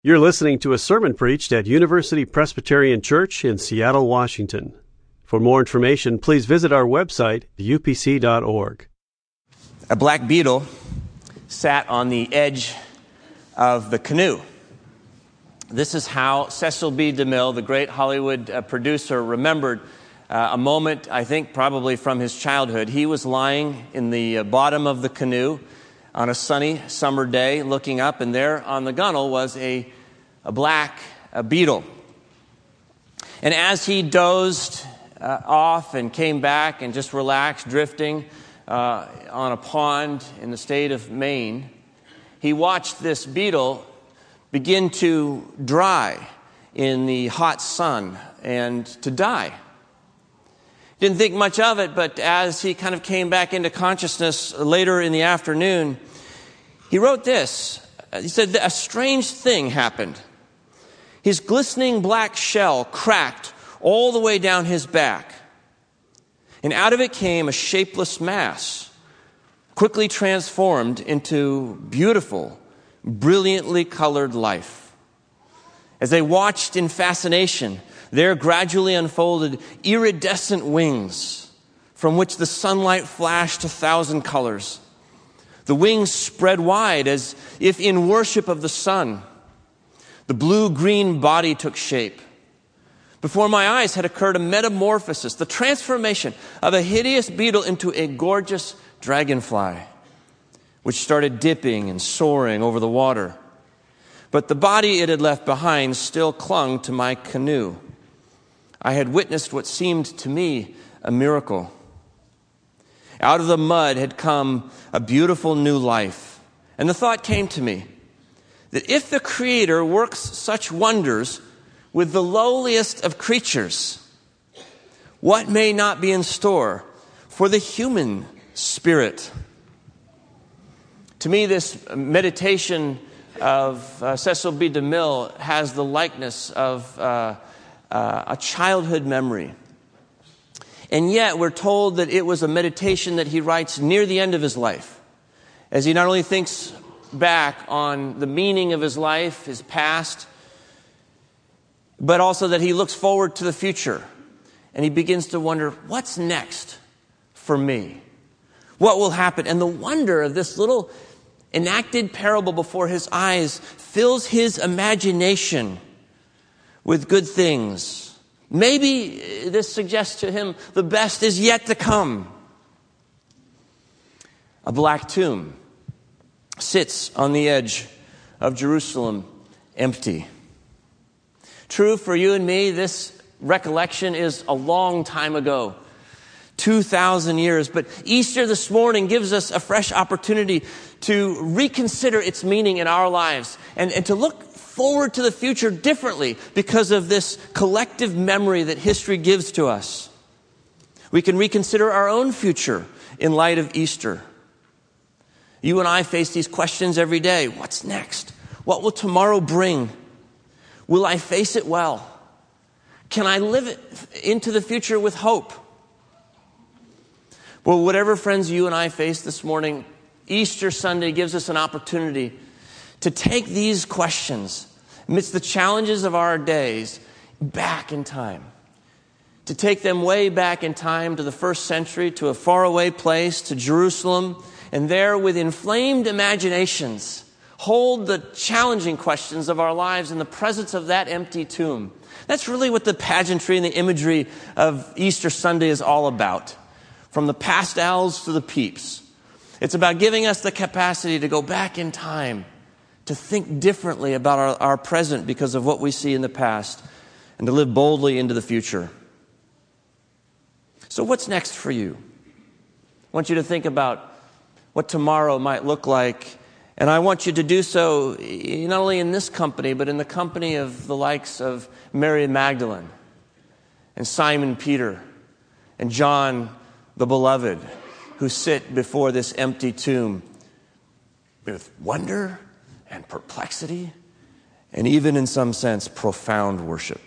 You're listening to a sermon preached at University Presbyterian Church in Seattle, Washington. For more information, please visit our website, upc.org. A black beetle sat on the edge of the canoe. This is how Cecil B. DeMille, the great Hollywood uh, producer, remembered uh, a moment, I think probably from his childhood. He was lying in the uh, bottom of the canoe on a sunny summer day, looking up, and there on the gunnel was a, a black a beetle. And as he dozed uh, off and came back and just relaxed, drifting uh, on a pond in the state of Maine, he watched this beetle begin to dry in the hot sun and to die. Didn't think much of it, but as he kind of came back into consciousness later in the afternoon, he wrote this. He said, A strange thing happened. His glistening black shell cracked all the way down his back, and out of it came a shapeless mass, quickly transformed into beautiful, brilliantly colored life. As they watched in fascination, there gradually unfolded iridescent wings from which the sunlight flashed a thousand colors. The wings spread wide as if in worship of the sun. The blue green body took shape. Before my eyes had occurred a metamorphosis, the transformation of a hideous beetle into a gorgeous dragonfly, which started dipping and soaring over the water. But the body it had left behind still clung to my canoe. I had witnessed what seemed to me a miracle. Out of the mud had come a beautiful new life. And the thought came to me that if the Creator works such wonders with the lowliest of creatures, what may not be in store for the human spirit? To me, this meditation of uh, Cecil B. DeMille has the likeness of uh, uh, a childhood memory. And yet, we're told that it was a meditation that he writes near the end of his life, as he not only thinks back on the meaning of his life, his past, but also that he looks forward to the future. And he begins to wonder, what's next for me? What will happen? And the wonder of this little enacted parable before his eyes fills his imagination with good things Maybe this suggests to him the best is yet to come. A black tomb sits on the edge of Jerusalem, empty. True for you and me, this recollection is a long time ago. 2,000 years. But Easter this morning gives us a fresh opportunity to reconsider its meaning in our lives and, and to look forward to the future differently because of this collective memory that history gives to us. We can reconsider our own future in light of Easter. You and I face these questions every day. What's next? What will tomorrow bring? Will I face it well? Can I live into the future with hope? Well, whatever friends you and I face this morning, Easter Sunday gives us an opportunity to take these questions amidst the challenges of our days back in time. To take them way back in time to the first century, to a faraway place, to Jerusalem, and there with inflamed imaginations, hold the challenging questions of our lives in the presence of that empty tomb. That's really what the pageantry and the imagery of Easter Sunday is all about. From the pastels to the peeps. It's about giving us the capacity to go back in time to think differently about our, our present because of what we see in the past, and to live boldly into the future. So, what's next for you? I want you to think about what tomorrow might look like. And I want you to do so eh, not only in this company, but in the company of the likes of Mary Magdalene and Simon Peter and John the Beloved, who sit before this empty tomb with wonder and perplexity, and even in some sense, profound worship.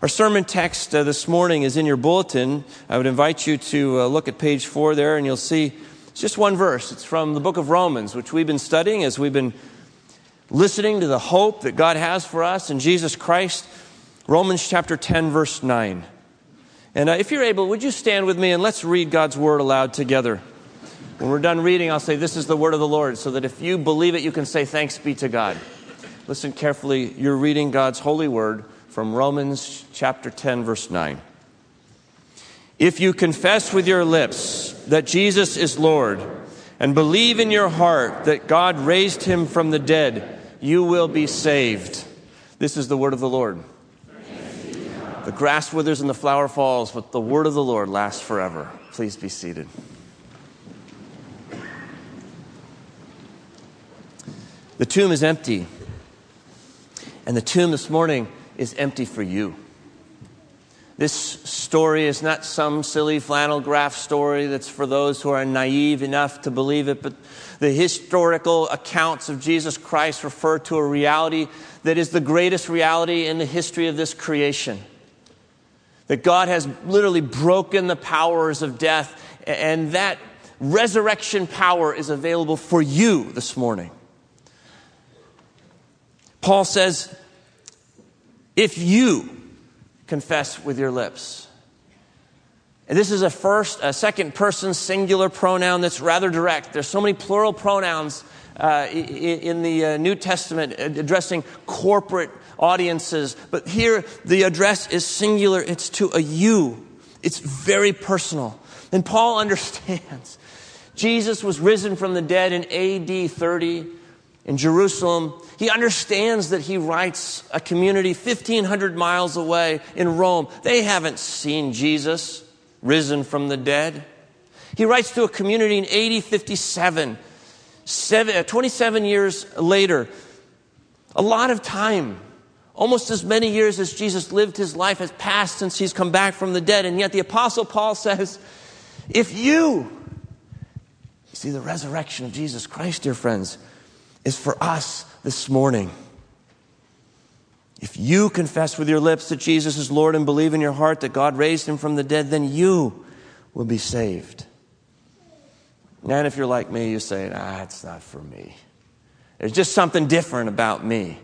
Our sermon text uh, this morning is in your bulletin. I would invite you to uh, look at page four there, and you'll see it's just one verse. It's from the book of Romans, which we've been studying as we've been listening to the hope that God has for us in Jesus Christ. Romans chapter 10, verse 9. And uh, if you're able, would you stand with me and let's read God's word aloud together? When we're done reading, I'll say, This is the word of the Lord, so that if you believe it, you can say, Thanks be to God. Listen carefully. You're reading God's holy word from Romans chapter 10, verse 9. If you confess with your lips that Jesus is Lord and believe in your heart that God raised him from the dead, you will be saved. This is the word of the Lord. The grass withers and the flower falls, but the word of the Lord lasts forever. Please be seated. The tomb is empty. And the tomb this morning is empty for you. This story is not some silly flannel graph story that's for those who are naive enough to believe it, but the historical accounts of Jesus Christ refer to a reality that is the greatest reality in the history of this creation. That God has literally broken the powers of death, and that resurrection power is available for you this morning. Paul says, if you confess with your lips. And this is a first, a second person singular pronoun that's rather direct. There's so many plural pronouns uh, in the uh, New Testament addressing corporate audiences, but here the address is singular. It's to a you. It's very personal. And Paul understands. Jesus was risen from the dead in AD 30 in Jerusalem. He understands that he writes a community 1,500 miles away in Rome. They haven't seen Jesus risen from the dead. He writes to a community in AD 57, seven, uh, 27 years later. A lot of time, almost as many years as Jesus lived his life, has passed since he's come back from the dead. And yet the Apostle Paul says, if you, you see the resurrection of Jesus Christ, dear friends, is for us this morning. If you confess with your lips that Jesus is Lord and believe in your heart that God raised him from the dead, then you will be saved. And if you're like me, you say, ah, it's not for me. There's just something different about me.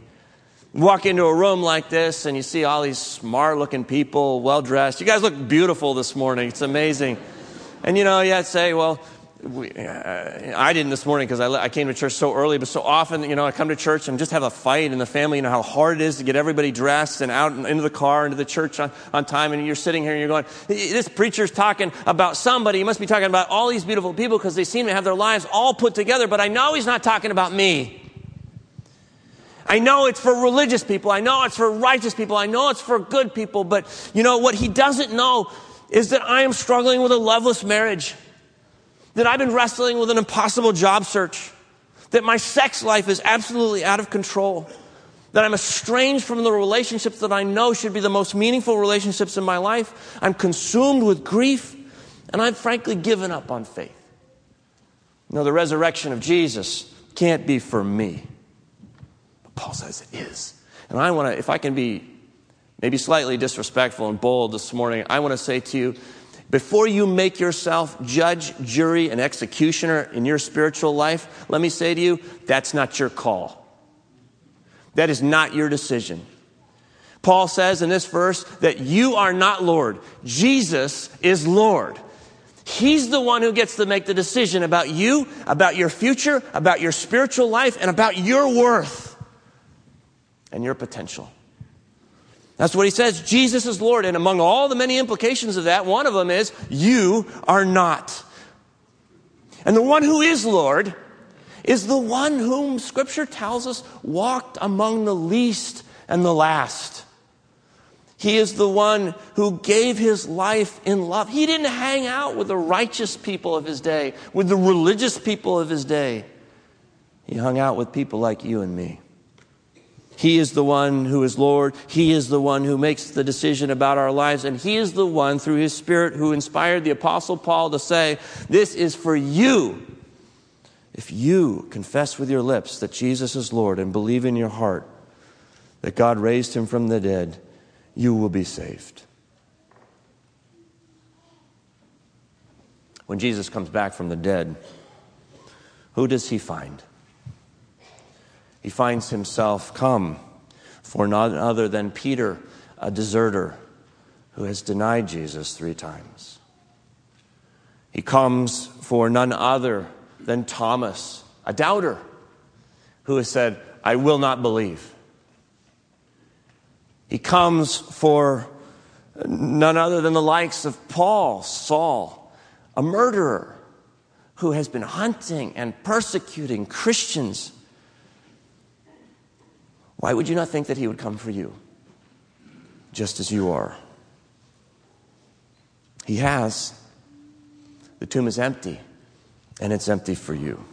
Walk into a room like this and you see all these smart looking people, well dressed. You guys look beautiful this morning. It's amazing. And you know, you say, well, we, uh, I didn't this morning because I, I, came to church so early, but so often, you know, I come to church and just have a fight in the family. You know how hard it is to get everybody dressed and out into the car, into the church on, on time. And you're sitting here and you're going, this preacher's talking about somebody. He must be talking about all these beautiful people because they seem to have their lives all put together. But I know he's not talking about me. I know it's for religious people. I know it's for righteous people. I know it's for good people. But, you know, what he doesn't know is that I am struggling with a loveless marriage that I've been wrestling with an impossible job search, that my sex life is absolutely out of control, that I'm estranged from the relationships that I know should be the most meaningful relationships in my life. I'm consumed with grief, and I've frankly given up on faith. No, the resurrection of Jesus can't be for me. But Paul says it is. And I want to, if I can be maybe slightly disrespectful and bold this morning, I want to say to you before you make yourself judge, jury, and executioner in your spiritual life, let me say to you, that's not your call. That is not your decision. Paul says in this verse that you are not Lord. Jesus is Lord. He's the one who gets to make the decision about you, about your future, about your spiritual life, and about your worth and your potential. That's what he says. Jesus is Lord. And among all the many implications of that, one of them is, you are not. And the one who is Lord is the one whom Scripture tells us walked among the least and the last. He is the one who gave his life in love. He didn't hang out with the righteous people of his day, with the religious people of his day. He hung out with people like you and me. He is the one who is Lord. He is the one who makes the decision about our lives. And He is the one, through His Spirit, who inspired the Apostle Paul to say, This is for you. If you confess with your lips that Jesus is Lord and believe in your heart that God raised Him from the dead, you will be saved. When Jesus comes back from the dead, who does He find? He finds himself come for none other than Peter, a deserter who has denied Jesus three times. He comes for none other than Thomas, a doubter, who has said, I will not believe. He comes for none other than the likes of Paul, Saul, a murderer who has been hunting and persecuting Christians. Why would you not think that he would come for you, just as you are? He has. The tomb is empty, and it's empty for you.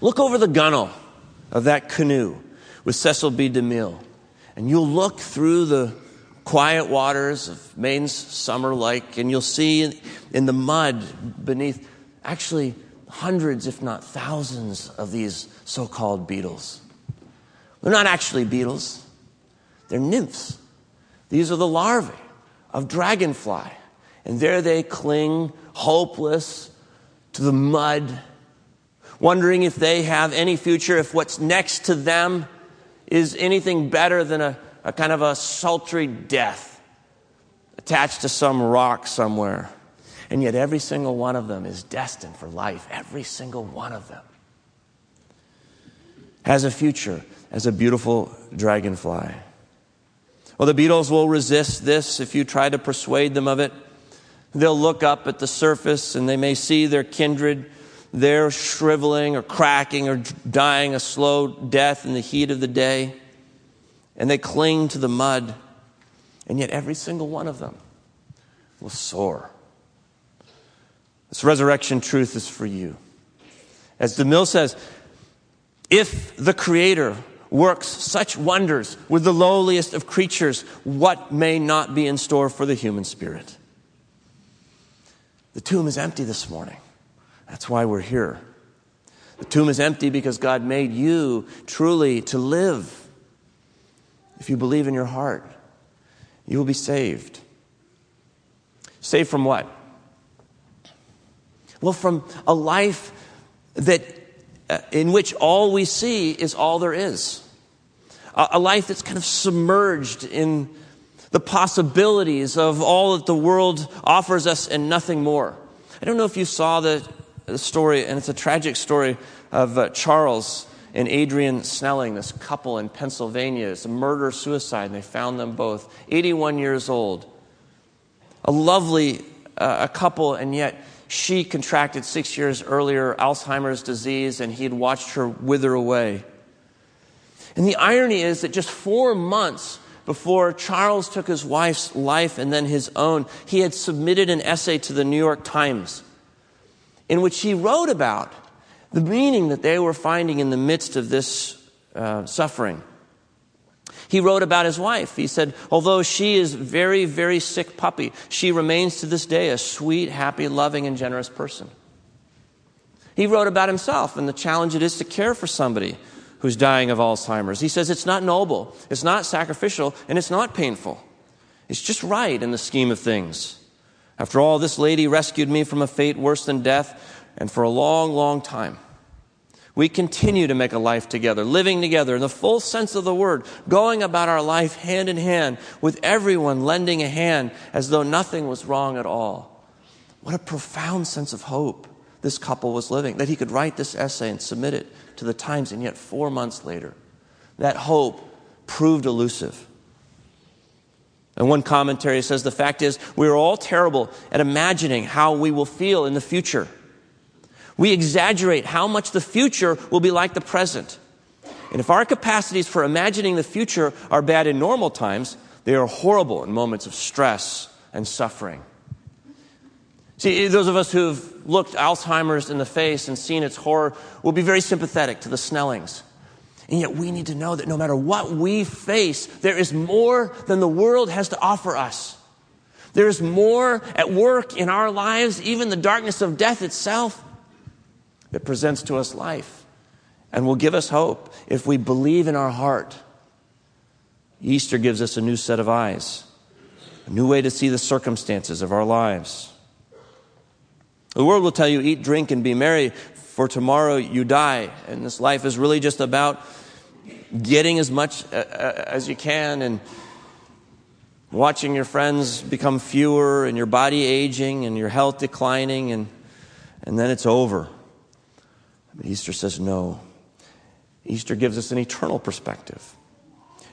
Look over the gunwale of that canoe with Cecil B. DeMille, and you'll look through the quiet waters of Maine's Summer Lake, and you'll see in the mud beneath actually hundreds, if not thousands, of these so called beetles. They're not actually beetles, they're nymphs. These are the larvae of dragonfly. And there they cling, hopeless, to the mud, wondering if they have any future, if what's next to them is anything better than a a kind of a sultry death attached to some rock somewhere. And yet, every single one of them is destined for life. Every single one of them has a future as a beautiful dragonfly. Well, the beetles will resist this if you try to persuade them of it. They'll look up at the surface and they may see their kindred there shriveling or cracking or dying a slow death in the heat of the day and they cling to the mud, and yet every single one of them will soar. This resurrection truth is for you. As DeMille says, if the Creator works such wonders with the lowliest of creatures, what may not be in store for the human spirit? The tomb is empty this morning. That's why we're here. The tomb is empty because God made you truly to live if you believe in your heart, you will be saved. Saved from what? Well, from a life that in which all we see is all there is. A, a life that's kind of submerged in the possibilities of all that the world offers us and nothing more. I don't know if you saw the, the story, and it's a tragic story of uh, Charles and Adrienne Snelling, this couple in Pennsylvania. It's a murder suicide, and they found them both, 81 years old. A lovely uh, a couple, and yet she contracted six years earlier Alzheimer's disease, and he had watched her wither away. And the irony is that just four months before Charles took his wife's life and then his own, he had submitted an essay to the New York Times in which he wrote about the meaning that they were finding in the midst of this uh, suffering. He wrote about his wife. He said, although she is very, very sick puppy, she remains to this day a sweet, happy, loving, and generous person. He wrote about himself and the challenge it is to care for somebody who's dying of Alzheimer's. He says it's not noble, it's not sacrificial, and it's not painful. It's just right in the scheme of things. After all, this lady rescued me from a fate worse than death and for a long, long time. We continue to make a life together, living together in the full sense of the word, going about our life hand in hand with everyone lending a hand as though nothing was wrong at all. What a profound sense of hope this couple was living, that he could write this essay and submit it to the Times, and yet four months later, that hope proved elusive. And one commentary says the fact is, we're all terrible at imagining how we will feel in the future. We exaggerate how much the future will be like the present. And if our capacities for imagining the future are bad in normal times, they are horrible in moments of stress and suffering. See, those of us who've looked Alzheimer's in the face and seen its horror will be very sympathetic to the Snellings. And yet we need to know that no matter what we face, there is more than the world has to offer us. There is more at work in our lives, even the darkness of death itself that presents to us life and will give us hope if we believe in our heart. Easter gives us a new set of eyes, a new way to see the circumstances of our lives. The world will tell you, eat, drink, and be merry, for tomorrow you die. And this life is really just about getting as much uh, uh, as you can and watching your friends become fewer and your body aging and your health declining, and, and then it's over. But Easter says no. Easter gives us an eternal perspective.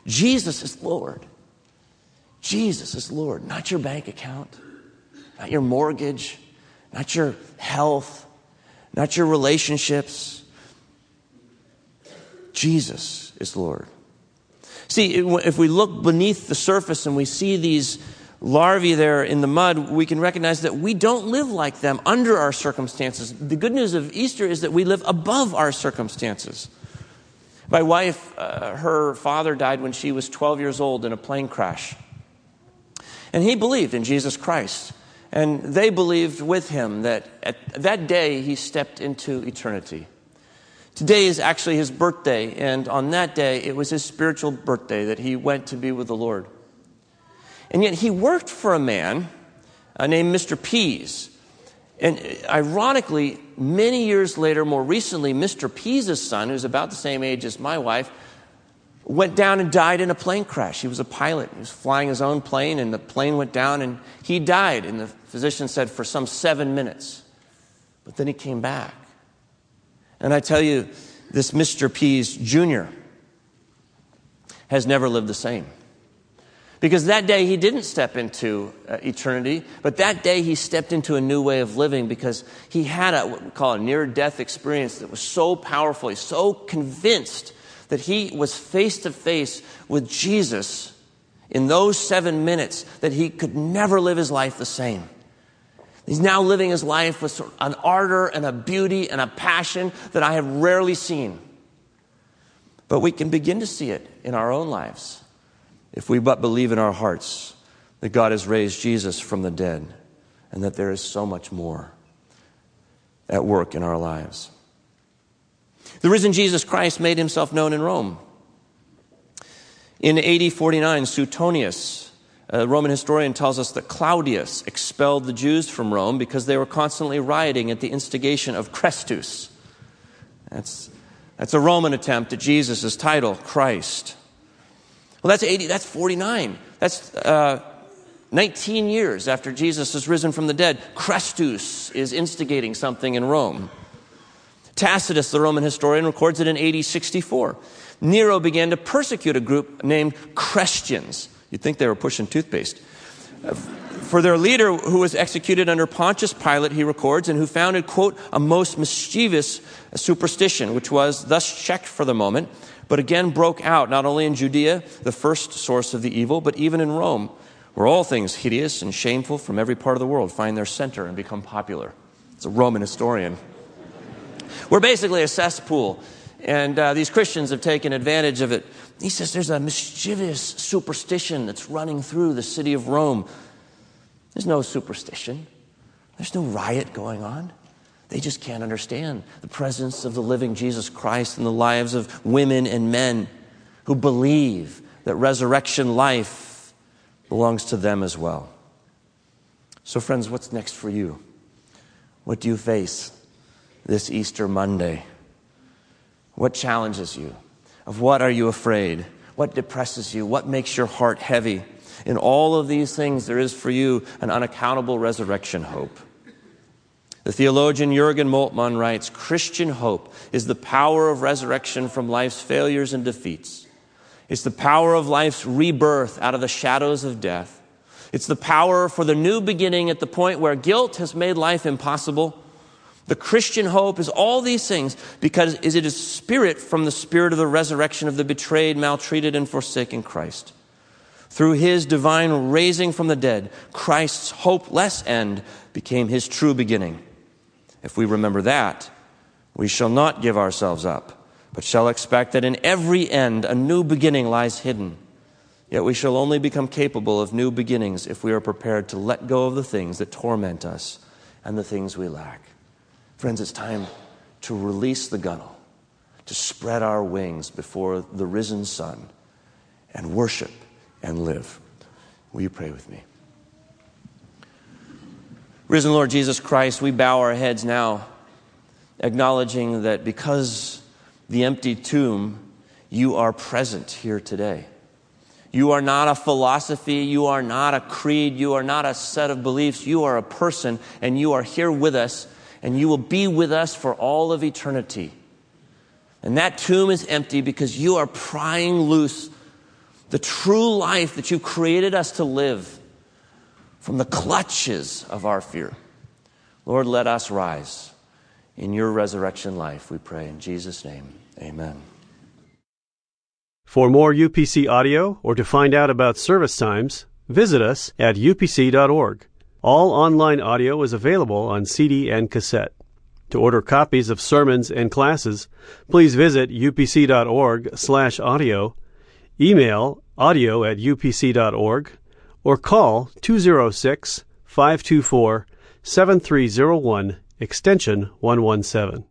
Jesus is Lord. Jesus is Lord, not your bank account, not your mortgage, not your health, not your relationships. Jesus is Lord. See, if we look beneath the surface and we see these larvae there in the mud, we can recognize that we don't live like them under our circumstances. The good news of Easter is that we live above our circumstances. My wife, uh, her father died when she was 12 years old in a plane crash. And he believed in Jesus Christ. And they believed with him that at that day he stepped into eternity. Today is actually his birthday, and on that day it was his spiritual birthday that he went to be with the Lord. And yet he worked for a man uh, named Mr. Pease. And ironically, many years later, more recently, Mr. Pease's son, who's about the same age as my wife, went down and died in a plane crash. He was a pilot. He was flying his own plane, and the plane went down, and he died. And the physician said for some seven minutes. But then he came back. And I tell you, this Mr. Pease Jr. has never lived the same. Because that day he didn't step into uh, eternity, but that day he stepped into a new way of living because he had a, what we call a near death experience that was so powerful. He's so convinced that he was face to face with Jesus in those seven minutes that he could never live his life the same. He's now living his life with an ardor and a beauty and a passion that I have rarely seen. But we can begin to see it in our own lives if we but believe in our hearts that God has raised Jesus from the dead and that there is so much more at work in our lives. The risen Jesus Christ made himself known in Rome. In AD 49, Suetonius, a Roman historian, tells us that Claudius expelled the Jews from Rome because they were constantly rioting at the instigation of Chrestus. That's, that's a Roman attempt at Jesus' title, Christ. Well, that's 80, that's 49. That's uh, 19 years after Jesus is risen from the dead. Chrestus is instigating something in Rome. Tacitus, the Roman historian, records it in AD 64. Nero began to persecute a group named Christians. You'd think they were pushing toothpaste. For their leader, who was executed under Pontius Pilate, he records, and who founded, quote, a most mischievous superstition, which was thus checked for the moment, but again broke out, not only in Judea, the first source of the evil, but even in Rome, where all things hideous and shameful from every part of the world find their center and become popular. It's a Roman historian. We're basically a cesspool, and uh, these Christians have taken advantage of it. He says there's a mischievous superstition that's running through the city of Rome. There's no superstition, there's no riot going on. They just can't understand the presence of the living Jesus Christ in the lives of women and men who believe that resurrection life belongs to them as well. So, friends, what's next for you? What do you face? this Easter Monday? What challenges you? Of what are you afraid? What depresses you? What makes your heart heavy? In all of these things, there is for you an unaccountable resurrection hope. The theologian Jurgen Moltmann writes Christian hope is the power of resurrection from life's failures and defeats. It's the power of life's rebirth out of the shadows of death. It's the power for the new beginning at the point where guilt has made life impossible the Christian hope is all these things because it is spirit from the spirit of the resurrection of the betrayed, maltreated, and forsaken Christ. Through his divine raising from the dead, Christ's hopeless end became his true beginning. If we remember that, we shall not give ourselves up, but shall expect that in every end a new beginning lies hidden. Yet we shall only become capable of new beginnings if we are prepared to let go of the things that torment us and the things we lack. Friends, it's time to release the gunwale, to spread our wings before the risen sun and worship and live. Will you pray with me? Risen Lord Jesus Christ, we bow our heads now acknowledging that because the empty tomb, you are present here today. You are not a philosophy. You are not a creed. You are not a set of beliefs. You are a person, and you are here with us, and you will be with us for all of eternity. And that tomb is empty because you are prying loose the true life that you created us to live from the clutches of our fear. Lord, let us rise in your resurrection life, we pray. In Jesus' name, amen. For more UPC audio or to find out about service times, visit us at upc.org. All online audio is available on CD and cassette. To order copies of sermons and classes, please visit upc.org/audio, email audio at upc.org, or call 206 524 7301 extension 117.